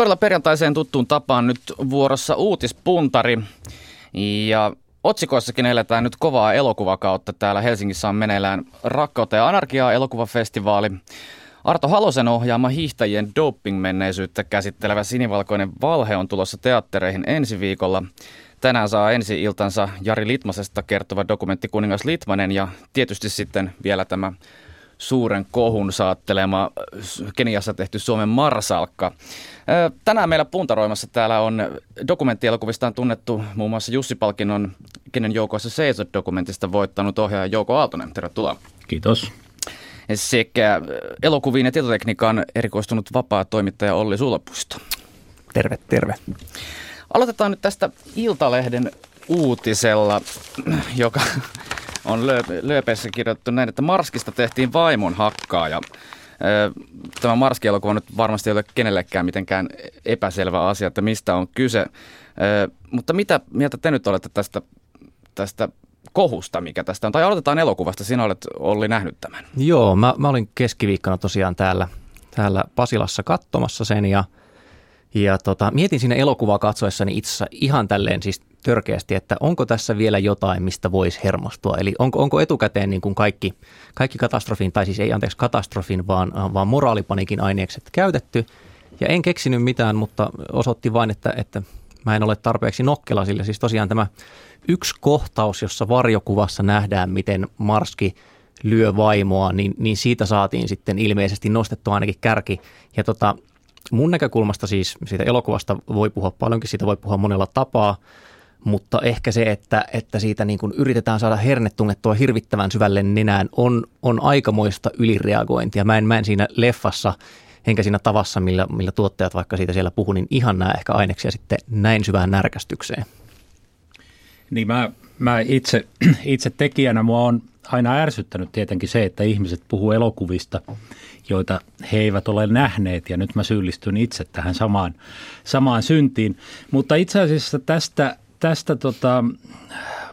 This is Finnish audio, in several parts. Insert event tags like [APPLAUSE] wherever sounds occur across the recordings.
Todella perjantaiseen tuttuun tapaan nyt vuorossa uutispuntari. Ja otsikoissakin eletään nyt kovaa elokuvakautta. Täällä Helsingissä on meneillään Rakkautta ja anarkiaa elokuvafestivaali. Arto Halosen ohjaama hiihtäjien doping-menneisyyttä käsittelevä sinivalkoinen valhe on tulossa teattereihin ensi viikolla. Tänään saa ensi iltansa Jari Litmasesta kertova dokumentti Kuningas Litmanen ja tietysti sitten vielä tämä suuren kohun saattelema Keniassa tehty Suomen marsalkka. Tänään meillä puntaroimassa täällä on dokumenttielokuvistaan tunnettu muun muassa Jussi Palkinnon Kenen joukoissa seisot dokumentista voittanut ohjaaja Jouko Aaltonen. Tervetuloa. Kiitos. Sekä elokuviin ja tietotekniikan erikoistunut vapaa toimittaja Olli Sulapuisto. Terve, terve. Aloitetaan nyt tästä Iltalehden uutisella, joka on Lööpeissä kirjoitettu näin, että Marskista tehtiin vaimon hakkaaja. Tämä Marski-elokuva nyt varmasti ei ole kenellekään mitenkään epäselvä asia, että mistä on kyse. Mutta mitä mieltä te nyt olette tästä, tästä kohusta, mikä tästä on? Tai aloitetaan elokuvasta, sinä olet Olli nähnyt tämän. Joo, mä, mä olin keskiviikkona tosiaan täällä, täällä Pasilassa katsomassa sen ja, ja tota, mietin siinä elokuvaa katsoessani itse ihan tälleen siis törkeästi, että onko tässä vielä jotain, mistä voisi hermostua. Eli onko, onko etukäteen niin kuin kaikki, kaikki katastrofin, tai siis ei anteeksi katastrofin, vaan, vaan moraalipanikin ainekset käytetty. Ja en keksinyt mitään, mutta osoitti vain, että, että mä en ole tarpeeksi nokkela sille. Siis tosiaan tämä yksi kohtaus, jossa varjokuvassa nähdään, miten Marski lyö vaimoa, niin, niin siitä saatiin sitten ilmeisesti nostettua ainakin kärki. Ja tota, mun näkökulmasta siis siitä elokuvasta voi puhua paljonkin, siitä voi puhua monella tapaa – mutta ehkä se, että, että siitä niin kuin yritetään saada herne tungettua hirvittävän syvälle nenään, on, on aikamoista ylireagointia. Mä en, mä en siinä leffassa enkä siinä tavassa, millä, millä tuottajat vaikka siitä siellä puhuu, niin ihan näe ehkä aineksia sitten näin syvään närkästykseen. Niin mä, mä itse, [CLEARS THROAT] itse tekijänä mua on aina ärsyttänyt tietenkin se, että ihmiset puhuu elokuvista, joita he eivät ole nähneet ja nyt mä syyllistyn itse tähän samaan, samaan syntiin. Mutta itse asiassa tästä tästä tota,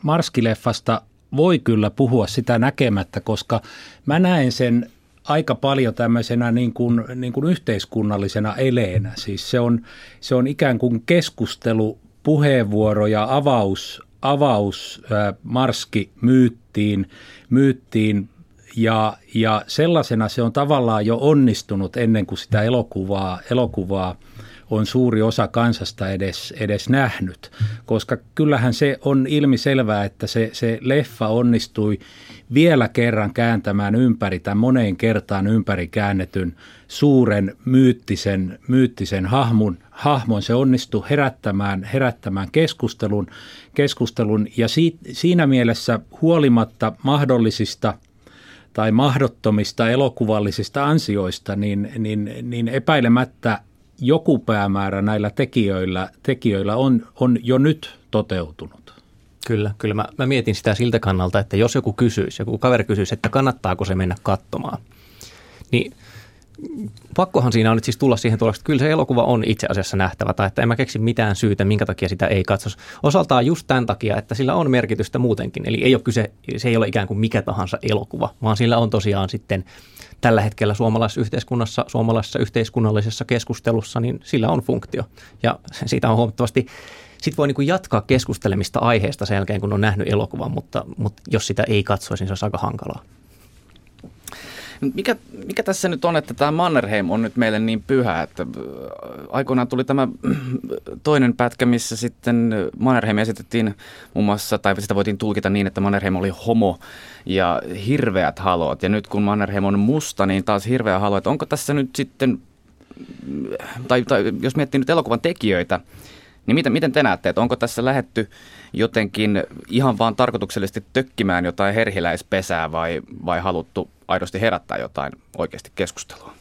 Marskileffasta voi kyllä puhua sitä näkemättä, koska mä näen sen aika paljon tämmöisenä niin kuin, niin kuin yhteiskunnallisena eleenä. Siis se on, se on ikään kuin keskustelu, puheenvuoro ja avaus, avaus äh, Marski myyttiin, myyttiin ja, ja sellaisena se on tavallaan jo onnistunut ennen kuin sitä elokuvaa, elokuvaa on suuri osa kansasta edes, edes nähnyt. Koska kyllähän se on ilmiselvää, että se, se leffa onnistui vielä kerran kääntämään ympäri tai moneen kertaan ympäri käännetyn suuren myyttisen, myyttisen hahmon, hahmon. Se onnistui herättämään, herättämään keskustelun, keskustelun ja si, siinä mielessä huolimatta mahdollisista tai mahdottomista elokuvallisista ansioista, niin, niin, niin epäilemättä joku päämäärä näillä tekijöillä, tekijöillä on, on jo nyt toteutunut. Kyllä, kyllä. Mä, mä mietin sitä siltä kannalta, että jos joku kysyisi, joku kaveri kysyisi, että kannattaako se mennä katsomaan, niin pakkohan siinä on nyt siis tulla siihen tulokseen, että kyllä se elokuva on itse asiassa nähtävä, tai että en mä keksi mitään syytä, minkä takia sitä ei katsos. Osaltaan just tämän takia, että sillä on merkitystä muutenkin. Eli ei ole kyse, se ei ole ikään kuin mikä tahansa elokuva, vaan sillä on tosiaan sitten tällä hetkellä suomalaisessa yhteiskunnassa, suomalaisessa yhteiskunnallisessa keskustelussa, niin sillä on funktio. Ja siitä on huomattavasti sitten voi niin jatkaa keskustelemista aiheesta sen jälkeen, kun on nähnyt elokuvan, mutta, mutta jos sitä ei katsoisi, niin se olisi aika hankalaa. Mikä, mikä tässä nyt on, että tämä Mannerheim on nyt meille niin pyhä, että äh, aikoinaan tuli tämä [CLEARS THROAT] toinen pätkä, missä sitten Mannerheim esitettiin muun muassa, tai sitä voitiin tulkita niin, että Mannerheim oli homo ja hirveät halot. Ja nyt kun Mannerheim on musta, niin taas hirveä halo. Että onko tässä nyt sitten, tai, tai jos miettii nyt elokuvan tekijöitä, niin miten, miten te näette, että onko tässä lähetty jotenkin ihan vaan tarkoituksellisesti tökkimään jotain herhiläispesää vai, vai haluttu aidosti herättää jotain oikeasti keskustelua?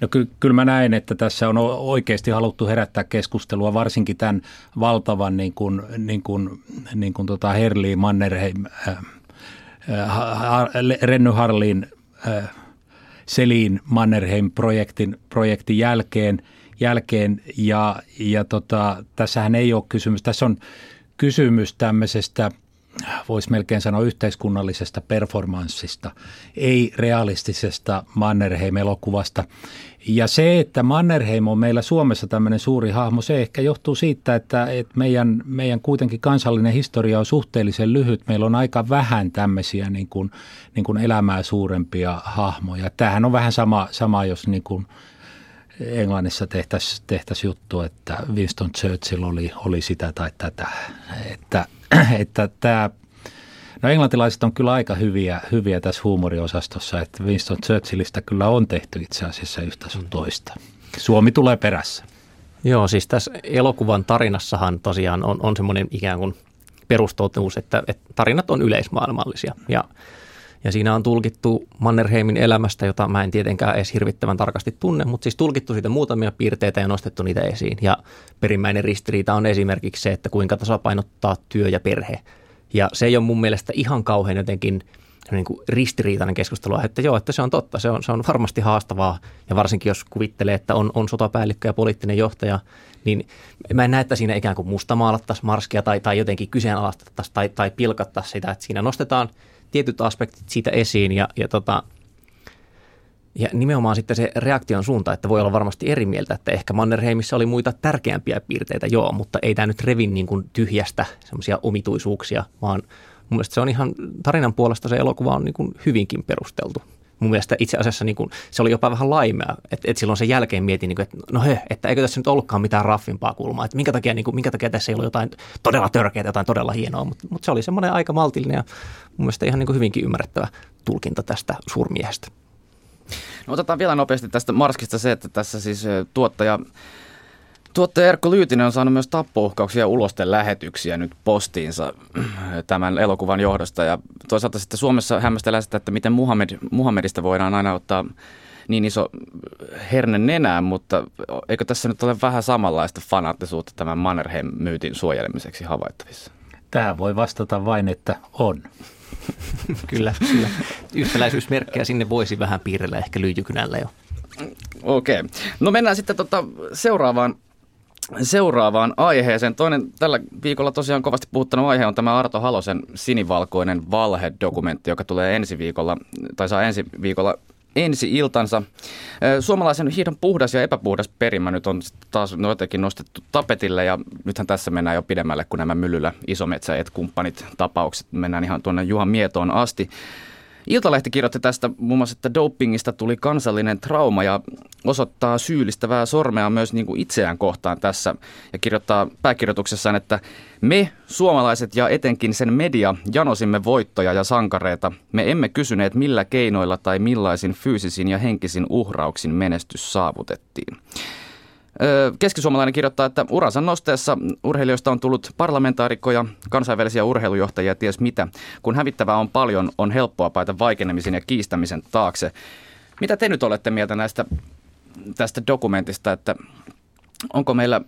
No ky- kyllä mä näen, että tässä on oikeasti haluttu herättää keskustelua, varsinkin tämän valtavan niin kuin, niin kuin, niin kuin tota Herli Mannerheim, äh, äh, Renny Harlin, äh, Selin Mannerheim-projektin projektin jälkeen, jälkeen ja, ja tota, tässähän ei ole kysymys, tässä on kysymys tämmöisestä voisi melkein sanoa yhteiskunnallisesta performanssista, ei realistisesta Mannerheim-elokuvasta. Ja se, että Mannerheim on meillä Suomessa tämmöinen suuri hahmo, se ehkä johtuu siitä, että, että meidän, meidän kuitenkin kansallinen historia on suhteellisen lyhyt. Meillä on aika vähän tämmöisiä niin kuin, niin kuin elämää suurempia hahmoja. Tämähän on vähän sama, sama jos niin kuin Englannissa tehtäisiin tehtäisi juttu, että Winston Churchill oli, oli sitä tai tätä. Että, [CLEARS THROAT] että tämä No englantilaiset on kyllä aika hyviä, hyviä tässä huumoriosastossa, että Winston Churchillista kyllä on tehty itse asiassa yhtä sun toista. Suomi tulee perässä. Joo, siis tässä elokuvan tarinassahan tosiaan on, on semmoinen ikään kuin perustotuus, että, että tarinat on yleismaailmallisia ja ja siinä on tulkittu Mannerheimin elämästä, jota mä en tietenkään edes hirvittävän tarkasti tunne, mutta siis tulkittu siitä muutamia piirteitä ja nostettu niitä esiin. Ja perimmäinen ristiriita on esimerkiksi se, että kuinka tasapainottaa työ ja perhe. Ja se ei ole mun mielestä ihan kauhean jotenkin niin kuin ristiriitainen keskustelu, että joo, että se on totta, se on, se on varmasti haastavaa. Ja varsinkin jos kuvittelee, että on, on sotapäällikkö ja poliittinen johtaja, niin mä en näe, että siinä ikään kuin mustamaalattaisiin Marskia tai, tai jotenkin kyseenalaistettaisiin tai, tai pilkattaisiin sitä, että siinä nostetaan tietyt aspektit siitä esiin ja, ja tota, ja nimenomaan sitten se reaktion suunta, että voi olla varmasti eri mieltä, että ehkä Mannerheimissa oli muita tärkeämpiä piirteitä, joo, mutta ei tämä nyt revin niin kuin tyhjästä semmoisia omituisuuksia, vaan mun mielestä se on ihan tarinan puolesta se elokuva on niin kuin hyvinkin perusteltu. Mun mielestä itse asiassa niin kuin, se oli jopa vähän laimea, että, että silloin sen jälkeen mietin, niin kuin, että no he, että eikö tässä nyt ollutkaan mitään raffimpaa kulmaa, että minkä takia, niin kuin, minkä takia tässä ei ollut jotain todella törkeää, jotain todella hienoa, mutta, mutta se oli semmoinen aika maltillinen ja mun mielestä ihan niin kuin hyvinkin ymmärrettävä tulkinta tästä suurmiehestä. No otetaan vielä nopeasti tästä Marskista se, että tässä siis tuottaja Tuottaja Erkko Lyytinen on saanut myös tappouhkauksia ja ulosten lähetyksiä nyt postiinsa [CLEARS THROAT] tämän elokuvan johdosta. Ja toisaalta sitten Suomessa hämmästellään sitä, että miten Muhammed, Muhammedista voidaan aina ottaa niin iso herne nenään, mutta eikö tässä nyt ole vähän samanlaista fanaattisuutta tämän Mannerheim-myytin suojelemiseksi havaittavissa? Tähän voi vastata vain, että on. [LAUGHS] kyllä, kyllä. Yhtäläisyysmerkkejä sinne voisi vähän piirrellä ehkä lyijykynällä jo. Okei. Okay. No mennään sitten tota seuraavaan seuraavaan aiheeseen. Toinen tällä viikolla tosiaan kovasti puhuttanut aihe on tämä Arto Halosen sinivalkoinen valhe-dokumentti, joka tulee ensi viikolla, tai saa ensi viikolla ensi iltansa. Suomalaisen hiidon puhdas ja epäpuhdas perimä nyt on taas no jotenkin nostettu tapetille ja nythän tässä mennään jo pidemmälle kuin nämä Myllyllä isometsäjät kumppanit tapaukset. Mennään ihan tuonne Juhan Mietoon asti. Iltalehti kirjoitti tästä muun muassa, että dopingista tuli kansallinen trauma ja osoittaa syyllistävää sormea myös niin kuin itseään kohtaan tässä ja kirjoittaa pääkirjoituksessaan, että me suomalaiset ja etenkin sen media janosimme voittoja ja sankareita. Me emme kysyneet millä keinoilla tai millaisin fyysisin ja henkisin uhrauksin menestys saavutettiin. Keskisuomalainen kirjoittaa, että uransa nosteessa urheilijoista on tullut parlamentaarikkoja, kansainvälisiä urheilujohtajia ties mitä. Kun hävittävää on paljon, on helppoa paita vaikenemisen ja kiistämisen taakse. Mitä te nyt olette mieltä näistä, tästä dokumentista, että onko meillä,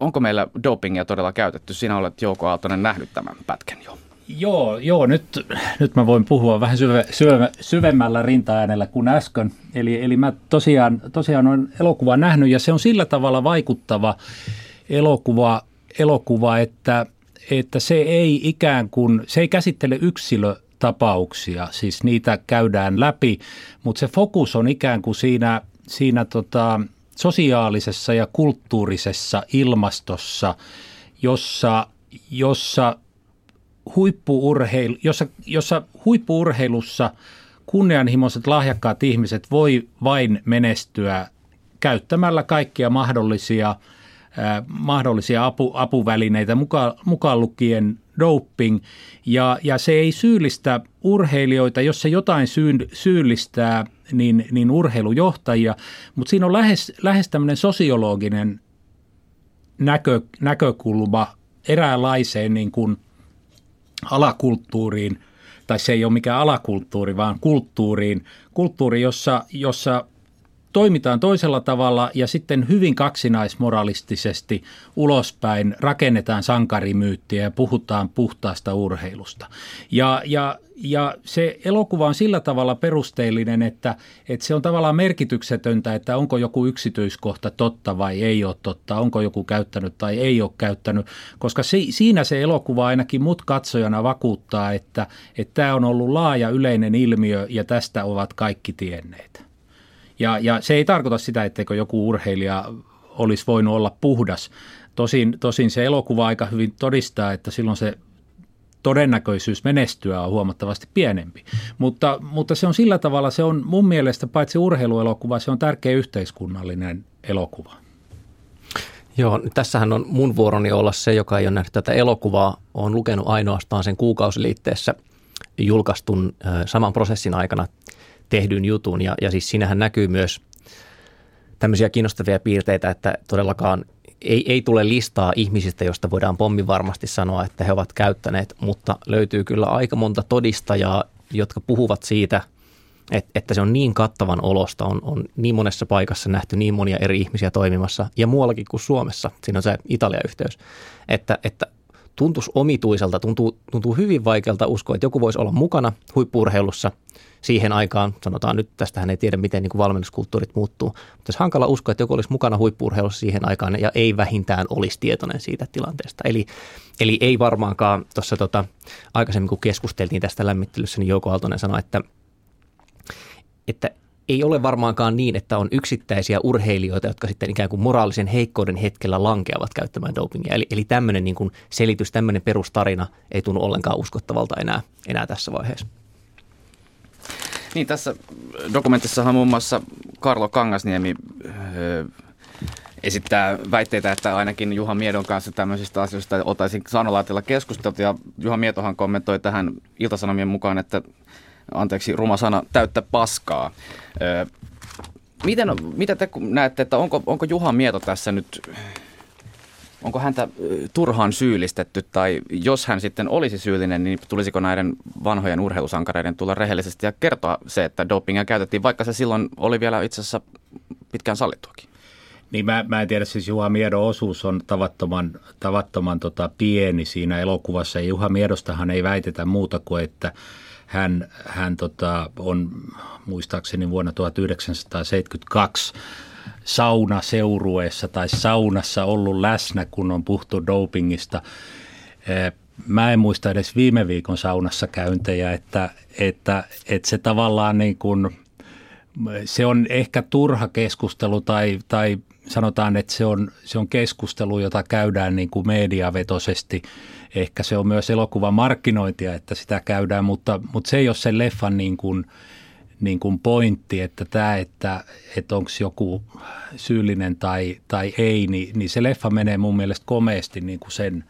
onko meillä dopingia todella käytetty? Sinä olet Jouko Aaltonen nähnyt tämän pätkän jo. Joo, joo nyt, nyt mä voin puhua vähän syve, syve, syvemmällä rintaäänellä kuin äsken. Eli, eli mä tosiaan, tosiaan olen elokuvaa nähnyt ja se on sillä tavalla vaikuttava elokuva, elokuva että, että se ei ikään kuin, se ei käsittele yksilötapauksia, siis niitä käydään läpi, mutta se fokus on ikään kuin siinä, siinä tota, sosiaalisessa ja kulttuurisessa ilmastossa, jossa, jossa huippuurheilu, jossa, jossa huippuurheilussa kunnianhimoiset lahjakkaat ihmiset voi vain menestyä käyttämällä kaikkia mahdollisia, äh, mahdollisia apu, apuvälineitä, mukaan, mukaan lukien doping. Ja, ja se ei syyllistä urheilijoita, jos se jotain syyn, syyllistää, niin, niin urheilujohtajia, mutta siinä on lähes, lähes tämmöinen sosiologinen näkö, näkökulma eräänlaiseen niin kuin – alakulttuuriin, tai se ei ole mikään alakulttuuri, vaan kulttuuriin, kulttuuri, jossa, jossa toimitaan toisella tavalla ja sitten hyvin kaksinaismoralistisesti ulospäin rakennetaan sankarimyyttiä ja puhutaan puhtaasta urheilusta. Ja, ja, ja se elokuva on sillä tavalla perusteellinen, että, että se on tavallaan merkityksetöntä, että onko joku yksityiskohta totta vai ei ole totta, onko joku käyttänyt tai ei ole käyttänyt, koska se, siinä se elokuva ainakin mut katsojana vakuuttaa, että, että tämä on ollut laaja yleinen ilmiö ja tästä ovat kaikki tienneet. Ja, ja se ei tarkoita sitä, etteikö joku urheilija olisi voinut olla puhdas. Tosin, tosin se elokuva aika hyvin todistaa, että silloin se todennäköisyys menestyä on huomattavasti pienempi. Mutta, mutta se on sillä tavalla, se on mun mielestä paitsi urheiluelokuva, se on tärkeä yhteiskunnallinen elokuva. Joo, tässähän on mun vuoroni olla se, joka ei ole nähnyt tätä elokuvaa. Olen lukenut ainoastaan sen kuukausiliitteessä julkaistun saman prosessin aikana tehdyn jutun. Ja, ja siis siinähän näkyy myös tämmöisiä kiinnostavia piirteitä, että todellakaan ei, ei tule listaa ihmisistä, joista voidaan pommi varmasti sanoa, että he ovat käyttäneet, mutta löytyy kyllä aika monta todistajaa, jotka puhuvat siitä, että, että se on niin kattavan olosta, on, on niin monessa paikassa nähty niin monia eri ihmisiä toimimassa ja muuallakin kuin Suomessa, siinä on se Italia-yhteys, että, että tuntuisi omituiselta, tuntuu, tuntuu hyvin vaikealta uskoa, että joku voisi olla mukana huippurheilussa – siihen aikaan, sanotaan nyt, tästähän ei tiedä, miten niin kuin valmennuskulttuurit muuttuu, mutta olisi hankala uskoa, että joku olisi mukana huippurheilussa siihen aikaan ja ei vähintään olisi tietoinen siitä tilanteesta. Eli, eli ei varmaankaan tuossa tota, aikaisemmin, kun keskusteltiin tästä lämmittelyssä, niin Jouko Aaltonen sanoi, että, että ei ole varmaankaan niin, että on yksittäisiä urheilijoita, jotka sitten ikään kuin moraalisen heikkouden hetkellä lankeavat käyttämään dopingia. Eli, eli tämmöinen niin kuin selitys, tämmöinen perustarina ei tunnu ollenkaan uskottavalta enää, enää tässä vaiheessa. Niin, tässä dokumentissahan muun muassa Karlo Kangasniemi öö, esittää väitteitä, että ainakin Juha Miedon kanssa tämmöisistä asioista oltaisiin sanolaatilla keskusteltu. Ja Juha Mietohan kommentoi tähän iltasanomien mukaan, että anteeksi, ruma sana, täyttä paskaa. Miten, mitä te näette, että onko, onko Juha Mieto tässä nyt onko häntä turhaan syyllistetty tai jos hän sitten olisi syyllinen, niin tulisiko näiden vanhojen urheilusankareiden tulla rehellisesti ja kertoa se, että dopingia käytettiin, vaikka se silloin oli vielä itse asiassa pitkään sallittuakin? Niin mä, mä en tiedä, siis Juha Miedon osuus on tavattoman, tavattoman tota pieni siinä elokuvassa. Ja Juha Miedostahan ei väitetä muuta kuin, että hän, hän tota, on muistaakseni vuonna 1972 saunaseurueessa tai saunassa ollut läsnä, kun on puhuttu dopingista. Mä en muista edes viime viikon saunassa käyntejä, että, että, että se tavallaan niin kuin, se on ehkä turha keskustelu tai, tai sanotaan, että se on, se on keskustelu, jota käydään niin kuin mediavetosesti. Ehkä se on myös elokuvan markkinointia, että sitä käydään, mutta, mutta se ei ole se leffan niin kuin – niin kuin pointti, että tämä, että, että onko joku syyllinen tai, tai ei, niin, niin se leffa menee mun mielestä komeasti niin kuin sen,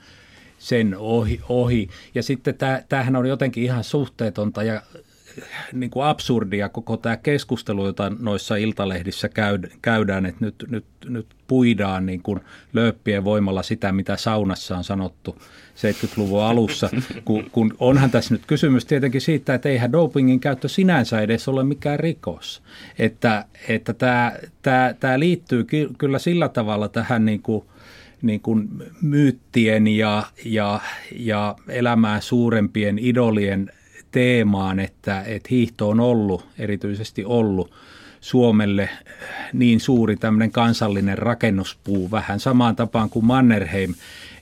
sen ohi, ohi. Ja sitten tämä, tämähän on jotenkin ihan suhteetonta ja niin kuin absurdia koko tämä keskustelu, jota noissa iltalehdissä käydään, että nyt, nyt, nyt puidaan niin kuin lööppien voimalla sitä, mitä saunassa on sanottu 70-luvun alussa, [LAUGHS] kun, kun onhan tässä nyt kysymys tietenkin siitä, että eihän dopingin käyttö sinänsä edes ole mikään rikos. Että, että tämä, tämä, tämä liittyy kyllä sillä tavalla tähän niin kuin, niin kuin myyttien ja, ja, ja elämää suurempien idolien teemaan, että, että hiihto on ollut, erityisesti ollut Suomelle niin suuri tämmöinen kansallinen rakennuspuu, vähän samaan tapaan kuin Mannerheim,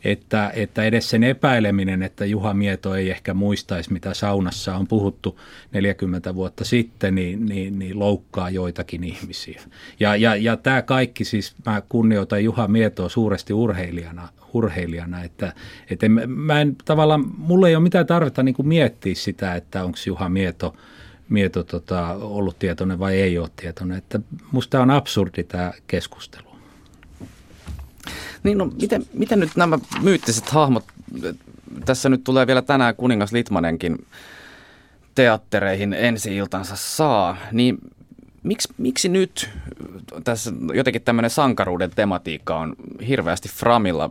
että, että edes sen epäileminen, että Juha Mieto ei ehkä muistaisi, mitä saunassa on puhuttu 40 vuotta sitten, niin, niin, niin loukkaa joitakin ihmisiä. Ja, ja, ja tämä kaikki, siis mä kunnioitan Juha Mietoa suuresti urheilijana, urheilijana että, että en, mä en tavallaan, mulla ei ole mitään tarvetta niin miettiä sitä, että onko Juha Mieto, Mieto tota, ollut tietoinen vai ei ole tietoinen. Että musta on absurdi tämä keskustelu. Niin no, miten, miten nyt nämä myyttiset hahmot, tässä nyt tulee vielä tänään kuningas Litmanenkin teattereihin ensi iltansa saa, niin miksi, miksi nyt tässä jotenkin tämmöinen sankaruuden tematiikka on hirveästi framilla?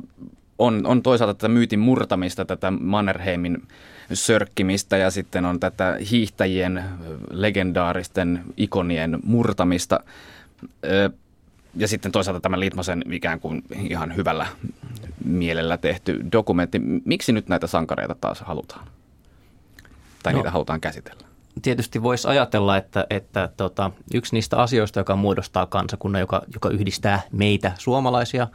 On, on toisaalta tätä myytin murtamista, tätä Mannerheimin sörkkimistä ja sitten on tätä hiihtäjien legendaaristen ikonien murtamista. Ja sitten toisaalta tämä Litmasen ikään kuin ihan hyvällä mielellä tehty dokumentti. Miksi nyt näitä sankareita taas halutaan? tai no, niitä halutaan käsitellä? Tietysti voisi ajatella, että, että tota, yksi niistä asioista, joka muodostaa kansakunnan, joka, joka yhdistää meitä suomalaisia,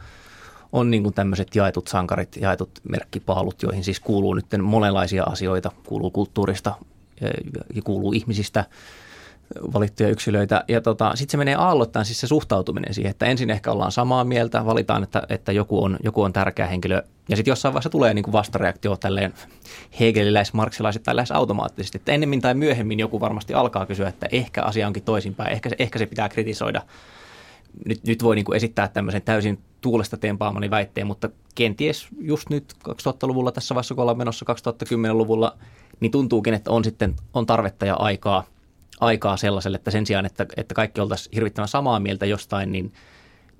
on niin kuin tämmöiset jaetut sankarit, jaetut merkkipaalut, joihin siis kuuluu nyt monenlaisia asioita, kuuluu kulttuurista ja kuuluu ihmisistä valittuja yksilöitä. Ja tota, sitten se menee aallottaen siis se suhtautuminen siihen, että ensin ehkä ollaan samaa mieltä, valitaan, että, että joku, on, joku on tärkeä henkilö. Ja sitten jossain vaiheessa tulee niin kuin vastareaktio tälleen hegeliläis-marksilaiset tai lähes automaattisesti. Että ennemmin tai myöhemmin joku varmasti alkaa kysyä, että ehkä asia onkin toisinpäin, ehkä ehkä se pitää kritisoida. Nyt, nyt voi niin kuin esittää tämmöisen täysin tuulesta tempaamani väitteen, mutta kenties just nyt 2000-luvulla tässä vaiheessa, kun ollaan menossa 2010-luvulla, niin tuntuukin, että on sitten on tarvetta ja aikaa – aikaa sellaiselle, että sen sijaan, että, että kaikki oltaisiin hirvittävän samaa mieltä jostain, niin,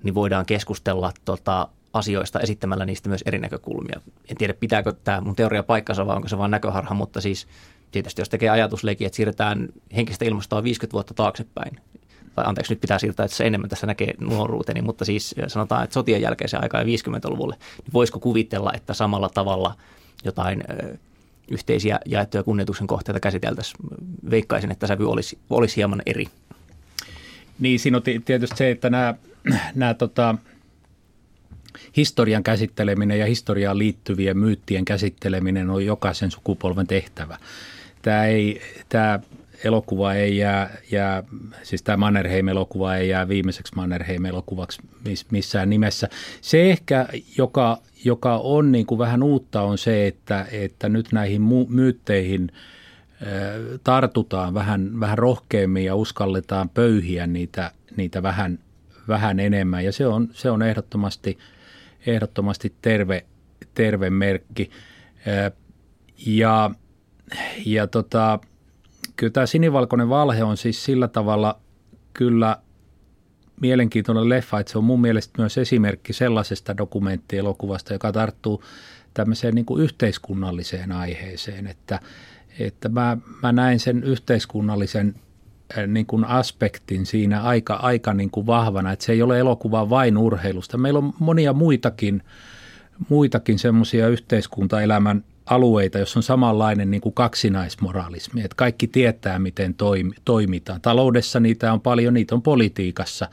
niin voidaan keskustella tota, asioista esittämällä niistä myös eri näkökulmia. En tiedä, pitääkö tämä mun teoria paikkansa vai onko se vain näköharha, mutta siis tietysti jos tekee ajatusleiki, että siirretään henkistä ilmastoa 50 vuotta taaksepäin, tai anteeksi, nyt pitää siirtää, että se enemmän tässä näkee nuoruuteni, mutta siis sanotaan, että sotien jälkeisen aikaa 50-luvulle, niin voisiko kuvitella, että samalla tavalla jotain yhteisiä jaettuja kunnioituksen kohteita käsiteltäisiin. Veikkaisin, että sävy olisi, olisi hieman eri. Niin, siinä on tietysti se, että nämä, nämä tota, historian käsitteleminen ja historiaan liittyvien myyttien käsitteleminen on jokaisen sukupolven tehtävä. Tämä, ei, tämä elokuva ei jää, jää siis tämä Mannerheim-elokuva ei jää viimeiseksi Mannerheim-elokuvaksi missään nimessä. Se ehkä, joka, joka on niin kuin vähän uutta, on se, että, että nyt näihin myytteihin tartutaan vähän, vähän rohkeammin ja uskalletaan pöyhiä niitä, niitä vähän, vähän enemmän. Ja se on, se on ehdottomasti, ehdottomasti terve, terve merkki. Ja, ja tota, kyllä tämä sinivalkoinen valhe on siis sillä tavalla kyllä mielenkiintoinen leffa, että se on mun mielestä myös esimerkki sellaisesta dokumenttielokuvasta, joka tarttuu tämmöiseen niin kuin yhteiskunnalliseen aiheeseen, että, että mä, mä näen sen yhteiskunnallisen niin kuin aspektin siinä aika, aika niin kuin vahvana, että se ei ole elokuva vain urheilusta. Meillä on monia muitakin, muitakin semmoisia yhteiskuntaelämän alueita, jos on samanlainen niin kuin kaksinaismoralismi, että kaikki tietää, miten toimi, toimitaan. Taloudessa niitä on paljon, niitä on politiikassa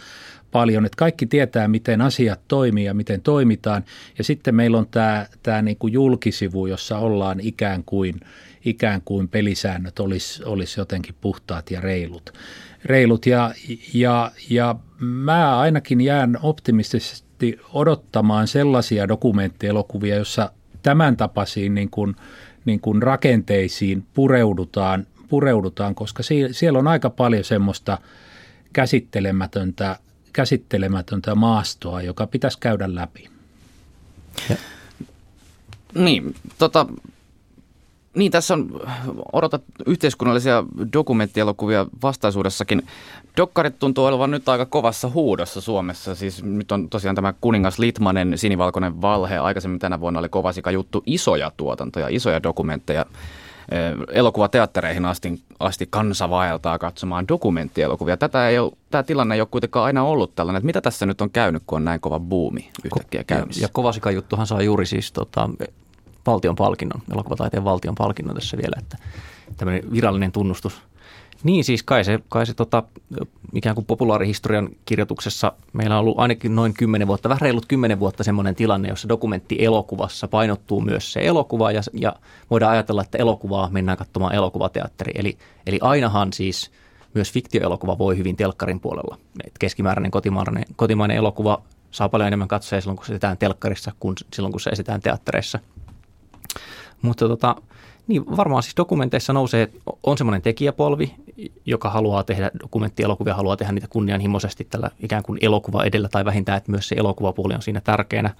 paljon, että kaikki tietää, miten asiat toimii ja miten toimitaan. Ja sitten meillä on tämä, tämä niin kuin julkisivu, jossa ollaan ikään kuin, ikään kuin pelisäännöt olisi, olisi jotenkin puhtaat ja reilut. reilut ja, ja, ja mä ainakin jään optimistisesti odottamaan sellaisia dokumenttielokuvia, jossa tämän tapaisiin niin kuin, niin kuin rakenteisiin pureudutaan, pureudutaan, koska siellä on aika paljon semmoista käsittelemätöntä, käsittelemätöntä maastoa, joka pitäisi käydä läpi. Ja. Niin, tota, niin, tässä on, odotat yhteiskunnallisia dokumenttielokuvia vastaisuudessakin. Dokkarit tuntuu olevan nyt aika kovassa huudossa Suomessa. Siis nyt on tosiaan tämä Kuningas Litmanen sinivalkoinen valhe. Aikaisemmin tänä vuonna oli kovasika juttu isoja tuotantoja, isoja dokumentteja. Elokuvateattereihin asti, asti kansa vaeltaa katsomaan dokumenttielokuvia. Tätä ei ole, tämä tilanne ei ole kuitenkaan aina ollut tällainen. Että mitä tässä nyt on käynyt, kun on näin kova buumi yhtäkkiä käynnissä? Ja, ja kovasika juttuhan saa juuri siis tota, valtion palkinnon, elokuvataiteen valtion palkinnon tässä vielä, että tämmöinen virallinen tunnustus. Niin siis kai se, kai se tota, ikään kuin populaarihistorian kirjoituksessa meillä on ollut ainakin noin kymmenen vuotta, vähän reilut kymmenen vuotta semmoinen tilanne, jossa dokumenttielokuvassa painottuu myös se elokuva ja, ja voidaan ajatella, että elokuvaa mennään katsomaan elokuvateatteri. Eli, eli ainahan siis myös fiktioelokuva voi hyvin telkkarin puolella. Et keskimääräinen kotimainen, kotimainen elokuva saa paljon enemmän katsoja silloin, kun se esitetään telkkarissa kuin silloin, kun se esitetään teattereissa – mutta tota, niin varmaan siis dokumenteissa nousee, on semmoinen tekijäpolvi, joka haluaa tehdä dokumenttielokuvia, haluaa tehdä niitä kunnianhimoisesti tällä ikään kuin elokuva edellä tai vähintään, että myös se elokuvapuoli on siinä tärkeänä.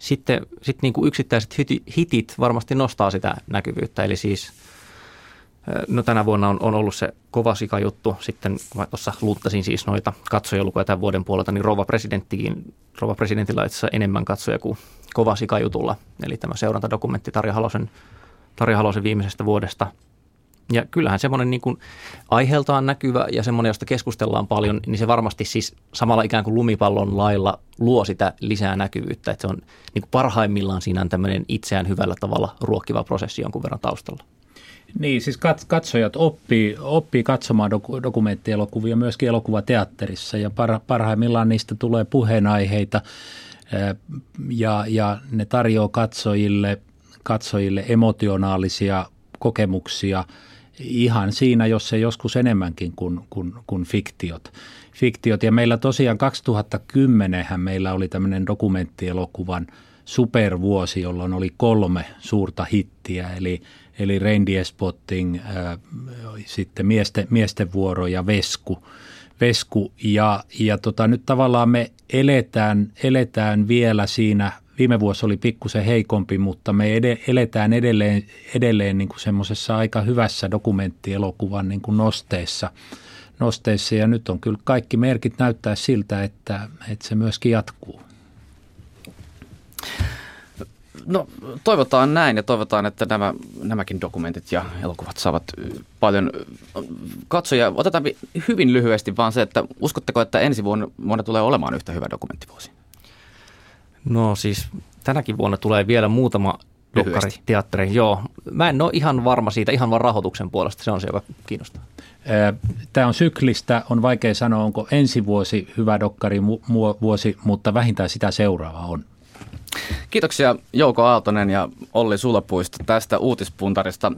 Sitten sit niin kuin yksittäiset hitit varmasti nostaa sitä näkyvyyttä, eli siis no tänä vuonna on, on ollut se kova juttu. Sitten kun mä tuossa luuttasin siis noita katsojalukuja tämän vuoden puolelta, niin Rova Presidenttikin, Rova Presidentillä itse enemmän katsoja kuin kova sikajutulla, eli tämä seurantadokumentti Tarja Halosen, Tarja Halosen viimeisestä vuodesta. Ja kyllähän semmoinen niin aiheeltaan näkyvä ja semmoinen, josta keskustellaan paljon, niin se varmasti siis samalla ikään kuin lumipallon lailla luo sitä lisää näkyvyyttä. Että se on niin kuin parhaimmillaan siinä on tämmöinen itseään hyvällä tavalla ruokkiva prosessi jonkun verran taustalla. Niin, siis katsojat oppii, oppii katsomaan doku, dokumenttielokuvia myöskin elokuvateatterissa ja par, parhaimmillaan niistä tulee puheenaiheita ja, ja ne tarjoaa katsojille, katsojille emotionaalisia kokemuksia ihan siinä, jos se joskus enemmänkin kuin, kuin, kuin fiktiot. fiktiot. Ja meillä tosiaan 2010 meillä oli tämmöinen dokumenttielokuvan supervuosi, jolloin oli kolme suurta hittiä, eli, eli Reindeer Spotting, äh, sitten miesten, miesten vuoro ja Vesku. Vesku ja, ja tota, nyt tavallaan me eletään, eletään vielä siinä, viime vuosi oli pikkusen heikompi, mutta me ed- eletään edelleen, edelleen niin kuin semmoisessa aika hyvässä dokumenttielokuvan niin kuin nosteessa, nosteessa ja nyt on kyllä kaikki merkit näyttää siltä, että, että se myöskin jatkuu. No toivotaan näin ja toivotaan, että nämä, nämäkin dokumentit ja elokuvat saavat paljon katsoja. Otetaan hyvin lyhyesti vaan se, että uskotteko, että ensi vuonna, vuonna tulee olemaan yhtä hyvä dokumenttivuosi? No siis tänäkin vuonna tulee vielä muutama dokkari teatteri. Joo, mä en ole ihan varma siitä, ihan vaan rahoituksen puolesta, se on se, joka kiinnostaa. Tämä on syklistä, on vaikea sanoa, onko ensi vuosi hyvä dokkari vuosi, mutta vähintään sitä seuraava on. Kiitoksia Jouko Aaltonen ja Olli Sulapuisto tästä uutispuntarista.